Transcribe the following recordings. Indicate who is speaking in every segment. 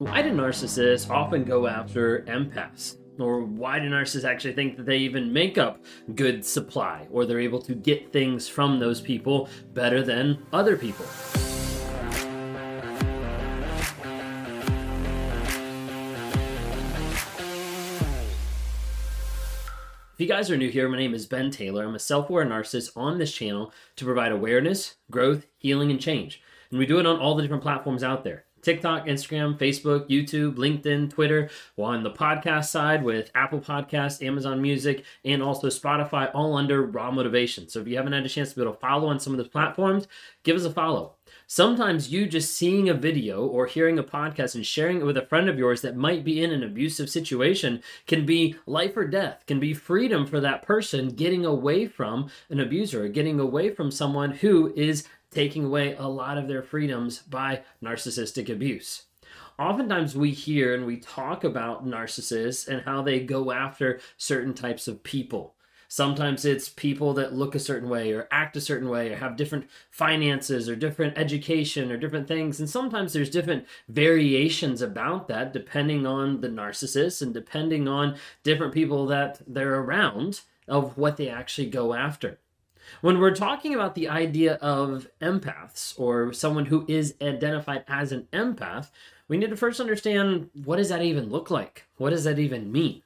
Speaker 1: Why do narcissists often go after empaths? Or why do narcissists actually think that they even make up good supply or they're able to get things from those people better than other people? If you guys are new here, my name is Ben Taylor. I'm a self aware narcissist on this channel to provide awareness, growth, healing, and change. And we do it on all the different platforms out there. TikTok, Instagram, Facebook, YouTube, LinkedIn, Twitter. On the podcast side with Apple Podcasts, Amazon Music, and also Spotify, all under Raw Motivation. So if you haven't had a chance to be able to follow on some of those platforms, give us a follow. Sometimes you just seeing a video or hearing a podcast and sharing it with a friend of yours that might be in an abusive situation can be life or death, can be freedom for that person getting away from an abuser, getting away from someone who is taking away a lot of their freedoms by narcissistic abuse. Oftentimes, we hear and we talk about narcissists and how they go after certain types of people. Sometimes it's people that look a certain way or act a certain way or have different finances or different education or different things. And sometimes there's different variations about that depending on the narcissist and depending on different people that they're around of what they actually go after. When we're talking about the idea of empaths or someone who is identified as an empath, we need to first understand what does that even look like? What does that even mean?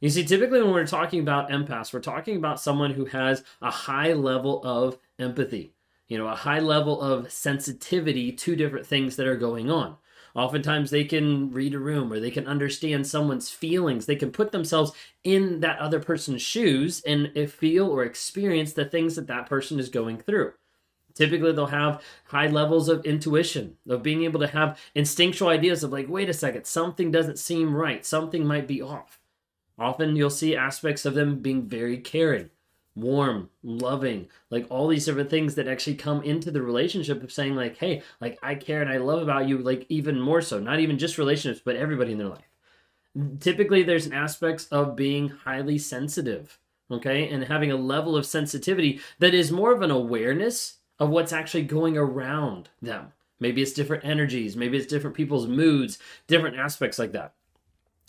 Speaker 1: You see, typically when we're talking about empaths, we're talking about someone who has a high level of empathy, you know, a high level of sensitivity to different things that are going on. Oftentimes they can read a room or they can understand someone's feelings. They can put themselves in that other person's shoes and feel or experience the things that that person is going through. Typically, they'll have high levels of intuition, of being able to have instinctual ideas of, like, wait a second, something doesn't seem right, something might be off. Often you'll see aspects of them being very caring warm, loving, like all these different things that actually come into the relationship of saying like, hey, like I care and I love about you, like even more so, not even just relationships, but everybody in their life. Typically, there's aspects of being highly sensitive, okay, and having a level of sensitivity that is more of an awareness of what's actually going around them. Maybe it's different energies, maybe it's different people's moods, different aspects like that.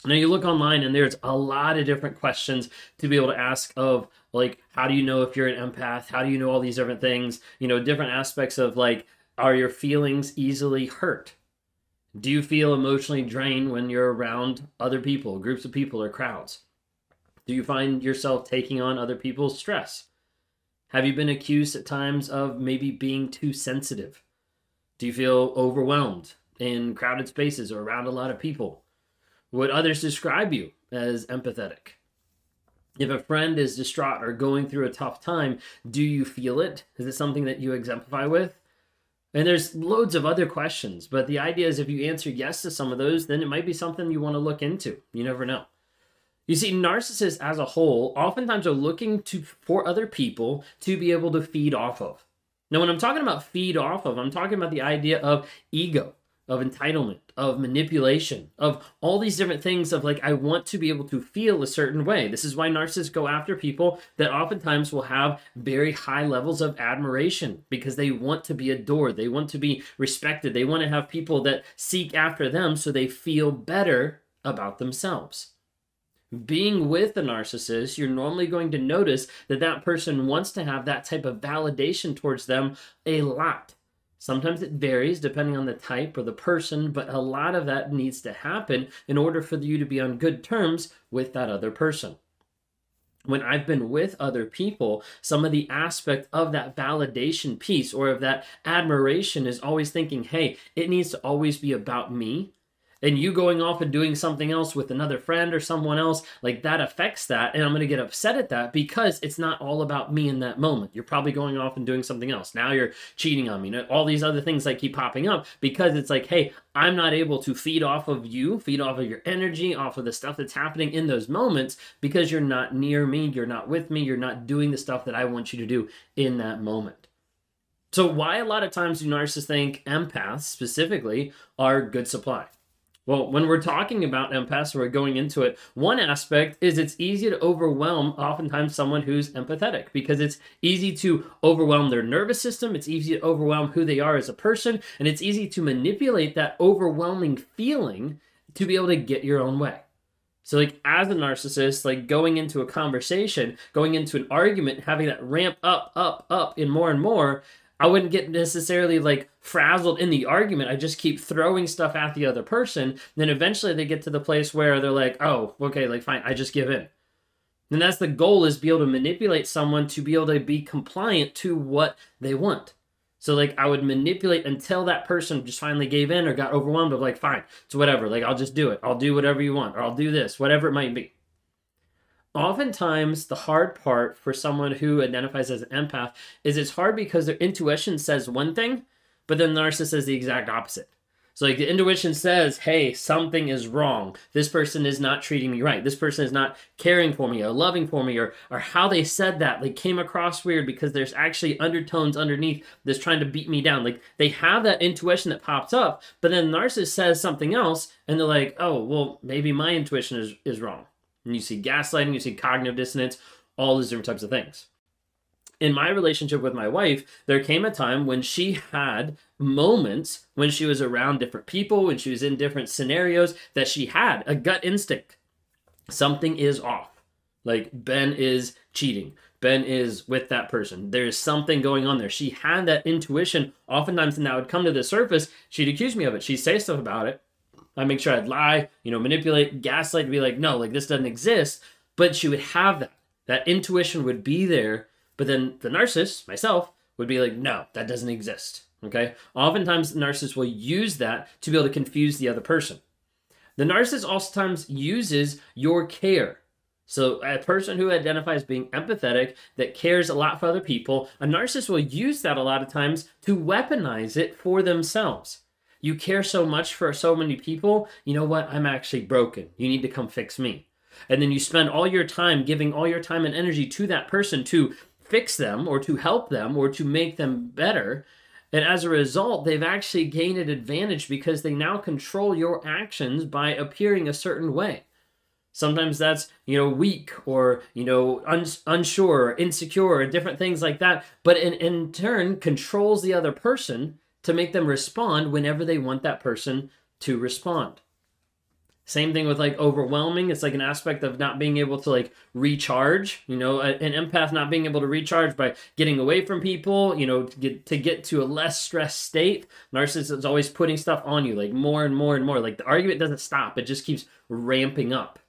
Speaker 1: Now you look online and there's a lot of different questions to be able to ask of like how do you know if you're an empath? How do you know all these different things? You know, different aspects of like are your feelings easily hurt? Do you feel emotionally drained when you're around other people, groups of people or crowds? Do you find yourself taking on other people's stress? Have you been accused at times of maybe being too sensitive? Do you feel overwhelmed in crowded spaces or around a lot of people? Would others describe you as empathetic? If a friend is distraught or going through a tough time, do you feel it? Is it something that you exemplify with? And there's loads of other questions, but the idea is if you answer yes to some of those, then it might be something you want to look into. You never know. You see, narcissists as a whole oftentimes are looking to for other people to be able to feed off of. Now, when I'm talking about feed off of, I'm talking about the idea of ego of entitlement, of manipulation, of all these different things of like, I want to be able to feel a certain way. This is why narcissists go after people that oftentimes will have very high levels of admiration because they want to be adored. They want to be respected. They want to have people that seek after them so they feel better about themselves. Being with a narcissist, you're normally going to notice that that person wants to have that type of validation towards them a lot Sometimes it varies depending on the type or the person, but a lot of that needs to happen in order for you to be on good terms with that other person. When I've been with other people, some of the aspect of that validation piece or of that admiration is always thinking, hey, it needs to always be about me. And you going off and doing something else with another friend or someone else, like that affects that. And I'm going to get upset at that because it's not all about me in that moment. You're probably going off and doing something else. Now you're cheating on me. All these other things that keep popping up because it's like, hey, I'm not able to feed off of you, feed off of your energy, off of the stuff that's happening in those moments because you're not near me, you're not with me, you're not doing the stuff that I want you to do in that moment. So, why a lot of times do narcissists think empaths specifically are good supply? Well, when we're talking about empaths, we're going into it. One aspect is it's easy to overwhelm oftentimes someone who's empathetic because it's easy to overwhelm their nervous system. It's easy to overwhelm who they are as a person. And it's easy to manipulate that overwhelming feeling to be able to get your own way. So, like, as a narcissist, like going into a conversation, going into an argument, having that ramp up, up, up in more and more, I wouldn't get necessarily like frazzled in the argument. I just keep throwing stuff at the other person. Then eventually they get to the place where they're like, oh, okay, like fine, I just give in. And that's the goal is be able to manipulate someone to be able to be compliant to what they want. So like I would manipulate until that person just finally gave in or got overwhelmed of like, fine, it's whatever. Like I'll just do it. I'll do whatever you want, or I'll do this, whatever it might be oftentimes the hard part for someone who identifies as an empath is it's hard because their intuition says one thing, but then the narcissist says the exact opposite. So like the intuition says, hey, something is wrong. This person is not treating me right. This person is not caring for me or loving for me or or how they said that like came across weird because there's actually undertones underneath that's trying to beat me down. Like they have that intuition that pops up, but then the narcissist says something else and they're like, oh, well, maybe my intuition is, is wrong. And you see gaslighting, you see cognitive dissonance, all these different types of things. In my relationship with my wife, there came a time when she had moments when she was around different people, when she was in different scenarios, that she had a gut instinct. Something is off. Like Ben is cheating. Ben is with that person. There's something going on there. She had that intuition. Oftentimes, and that would come to the surface. She'd accuse me of it. She'd say stuff about it. I make sure I'd lie, you know, manipulate, gaslight, be like, no, like this doesn't exist. But she would have that. That intuition would be there. But then the narcissist, myself, would be like, no, that doesn't exist. Okay. Oftentimes, the narcissist will use that to be able to confuse the other person. The narcissist oftentimes uses your care. So, a person who identifies being empathetic, that cares a lot for other people, a narcissist will use that a lot of times to weaponize it for themselves. You care so much for so many people. You know what? I'm actually broken. You need to come fix me. And then you spend all your time giving all your time and energy to that person to fix them or to help them or to make them better. And as a result, they've actually gained an advantage because they now control your actions by appearing a certain way. Sometimes that's, you know, weak or, you know, uns- unsure or insecure or different things like that. But in, in turn, controls the other person to make them respond whenever they want that person to respond. Same thing with like overwhelming. It's like an aspect of not being able to like recharge. You know, an empath not being able to recharge by getting away from people. You know, to get to get to a less stressed state. Narcissist is always putting stuff on you, like more and more and more. Like the argument doesn't stop; it just keeps ramping up.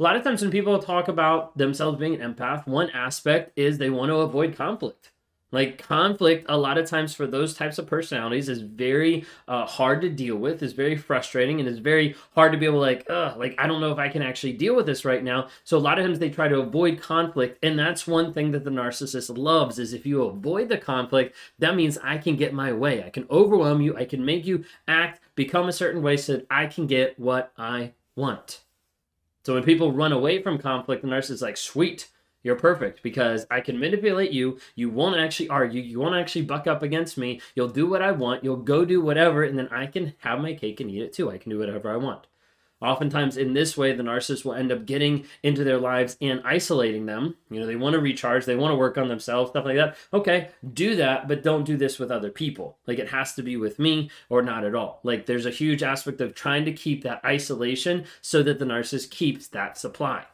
Speaker 1: A lot of times when people talk about themselves being an empath, one aspect is they want to avoid conflict. Like conflict, a lot of times for those types of personalities is very uh, hard to deal with, is very frustrating, and it's very hard to be able to like, ugh, like I don't know if I can actually deal with this right now. So a lot of times they try to avoid conflict, and that's one thing that the narcissist loves is if you avoid the conflict, that means I can get my way. I can overwhelm you. I can make you act, become a certain way, so that I can get what I want. So when people run away from conflict, the narcissist is like, sweet. You're perfect because I can manipulate you. You won't actually argue. You won't actually buck up against me. You'll do what I want. You'll go do whatever, and then I can have my cake and eat it too. I can do whatever I want. Oftentimes, in this way, the narcissist will end up getting into their lives and isolating them. You know, they want to recharge, they want to work on themselves, stuff like that. Okay, do that, but don't do this with other people. Like, it has to be with me or not at all. Like, there's a huge aspect of trying to keep that isolation so that the narcissist keeps that supply.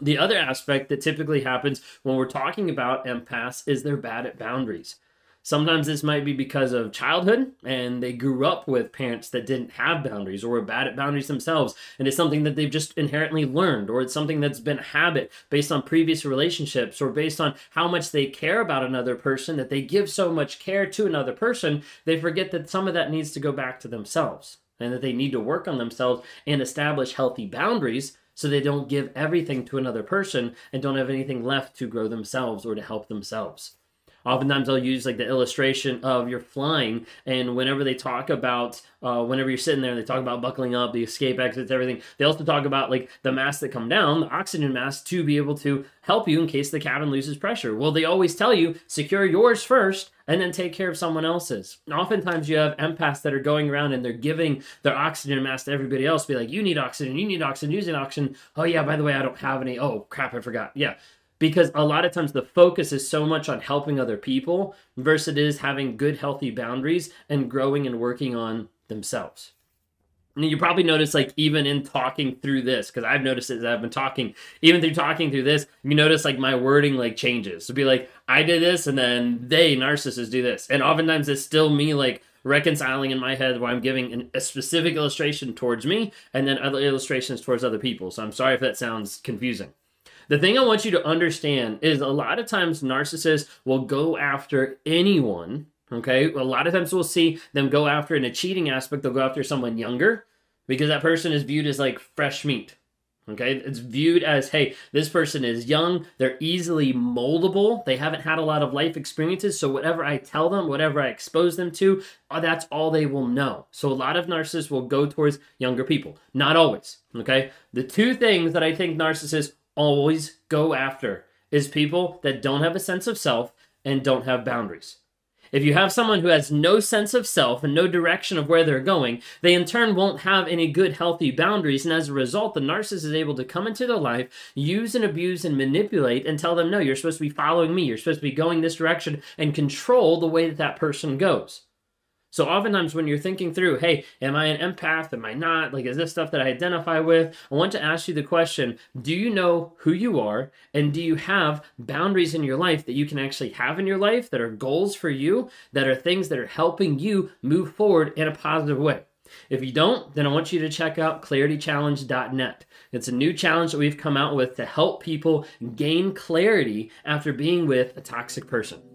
Speaker 1: The other aspect that typically happens when we're talking about empaths is they're bad at boundaries. Sometimes this might be because of childhood and they grew up with parents that didn't have boundaries or were bad at boundaries themselves. And it's something that they've just inherently learned, or it's something that's been a habit based on previous relationships or based on how much they care about another person, that they give so much care to another person, they forget that some of that needs to go back to themselves. and that they need to work on themselves and establish healthy boundaries so they don't give everything to another person and don't have anything left to grow themselves or to help themselves. Oftentimes, I'll use like the illustration of you're flying, and whenever they talk about, uh, whenever you're sitting there, they talk about buckling up, the escape exits, everything. They also talk about like the masks that come down, the oxygen masks, to be able to help you in case the cabin loses pressure. Well, they always tell you secure yours first and then take care of someone else's. And oftentimes, you have empaths that are going around and they're giving their oxygen mask to everybody else. Be like, you need oxygen, you need oxygen, using oxygen. Oh yeah, by the way, I don't have any. Oh crap, I forgot. Yeah because a lot of times the focus is so much on helping other people versus it is having good healthy boundaries and growing and working on themselves. And you probably notice like even in talking through this because i've noticed as i've been talking even through talking through this you notice like my wording like changes. To be like i did this and then they narcissists do this. And oftentimes it's still me like reconciling in my head where i'm giving an, a specific illustration towards me and then other illustrations towards other people. So i'm sorry if that sounds confusing the thing I want you to understand is a lot of times narcissists will go after anyone. Okay. A lot of times we'll see them go after in a cheating aspect, they'll go after someone younger because that person is viewed as like fresh meat. Okay, it's viewed as hey, this person is young, they're easily moldable, they haven't had a lot of life experiences, so whatever I tell them, whatever I expose them to, uh, that's all they will know. So a lot of narcissists will go towards younger people. Not always. Okay, the two things that I think narcissists always go after is people that don't have a sense of self and don't have boundaries. If you have someone who has no sense of self and no direction of where they're going, they in turn won't have any good, healthy boundaries. And as a result, the narcissist is able to come into their life, use and abuse and manipulate, and tell them, no, you're supposed to be following me. You're supposed to be going this direction and control the way that that person goes. So oftentimes when you're thinking through, hey, am I an empath? Am I not? Like, is this stuff that I identify with? I want to ask you the question, do you know who you are? And do you have boundaries in your life that you can actually have in your life that are goals for you, that are things that are helping you move forward in a positive way? If you don't, then I want you to check out claritychallenge.net. It's a new challenge that we've come out with to help people gain clarity after being with a toxic person.